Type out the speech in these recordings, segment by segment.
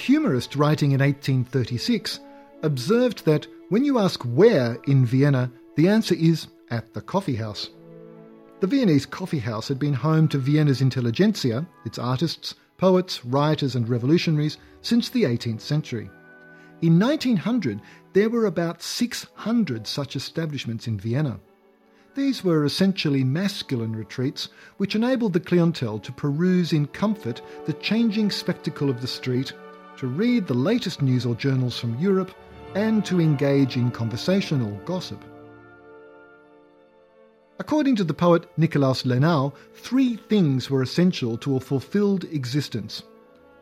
humorist writing in 1836 observed that when you ask where in Vienna, the answer is at the coffee house. The Viennese coffee house had been home to Vienna's intelligentsia, its artists, poets, writers, and revolutionaries, since the 18th century. In 1900, there were about 600 such establishments in Vienna. These were essentially masculine retreats which enabled the clientele to peruse in comfort the changing spectacle of the street, to read the latest news or journals from Europe, and to engage in conversational gossip. According to the poet Nikolaus Lenau, three things were essential to a fulfilled existence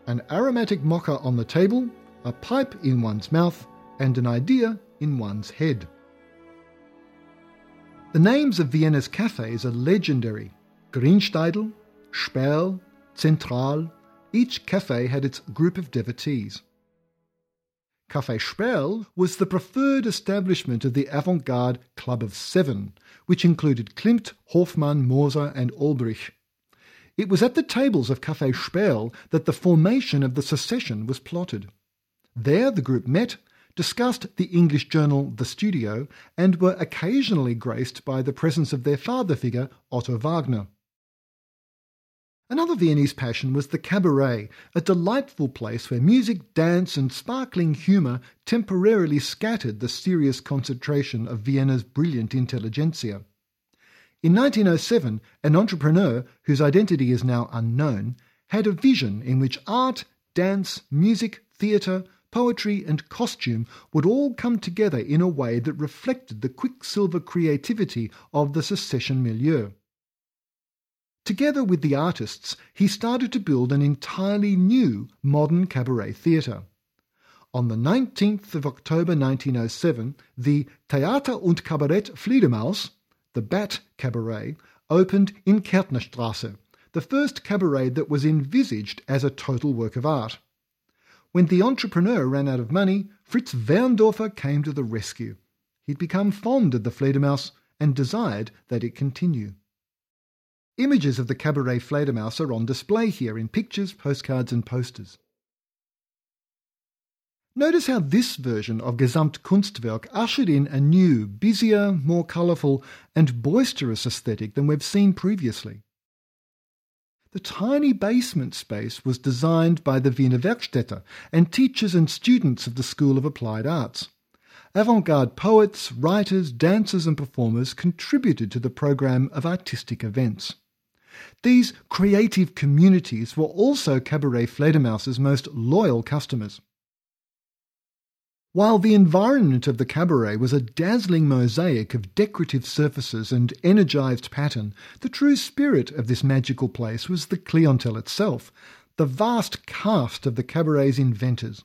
an aromatic mocha on the table, a pipe in one's mouth, and an idea in one's head. The names of Vienna's cafes are legendary. Griensteidl, Sperl, Zentral, each cafe had its group of devotees. Café Sperl was the preferred establishment of the avant garde Club of Seven, which included Klimt, Hoffmann, Moser, and Olbrich. It was at the tables of Café Sperl that the formation of the secession was plotted. There the group met, discussed the English journal The Studio, and were occasionally graced by the presence of their father figure, Otto Wagner. Another Viennese passion was the cabaret, a delightful place where music, dance, and sparkling humour temporarily scattered the serious concentration of Vienna's brilliant intelligentsia. In 1907, an entrepreneur, whose identity is now unknown, had a vision in which art, dance, music, theatre, poetry, and costume would all come together in a way that reflected the quicksilver creativity of the secession milieu. Together with the artists, he started to build an entirely new modern cabaret theatre. On the 19th of October 1907, the Theater und Kabarett Fledermaus, the Bat Cabaret, opened in Kärntnerstrasse, the first cabaret that was envisaged as a total work of art. When the entrepreneur ran out of money, Fritz Waerndorfer came to the rescue. He'd become fond of the Fledermaus and desired that it continue. Images of the Cabaret Fledermaus are on display here in pictures, postcards, and posters. Notice how this version of Gesamtkunstwerk ushered in a new, busier, more colourful, and boisterous aesthetic than we've seen previously. The tiny basement space was designed by the Wiener Werkstätte and teachers and students of the School of Applied Arts. Avant garde poets, writers, dancers, and performers contributed to the program of artistic events. These creative communities were also Cabaret Fledermaus's most loyal customers. While the environment of the cabaret was a dazzling mosaic of decorative surfaces and energized pattern, the true spirit of this magical place was the clientele itself, the vast cast of the cabaret's inventors.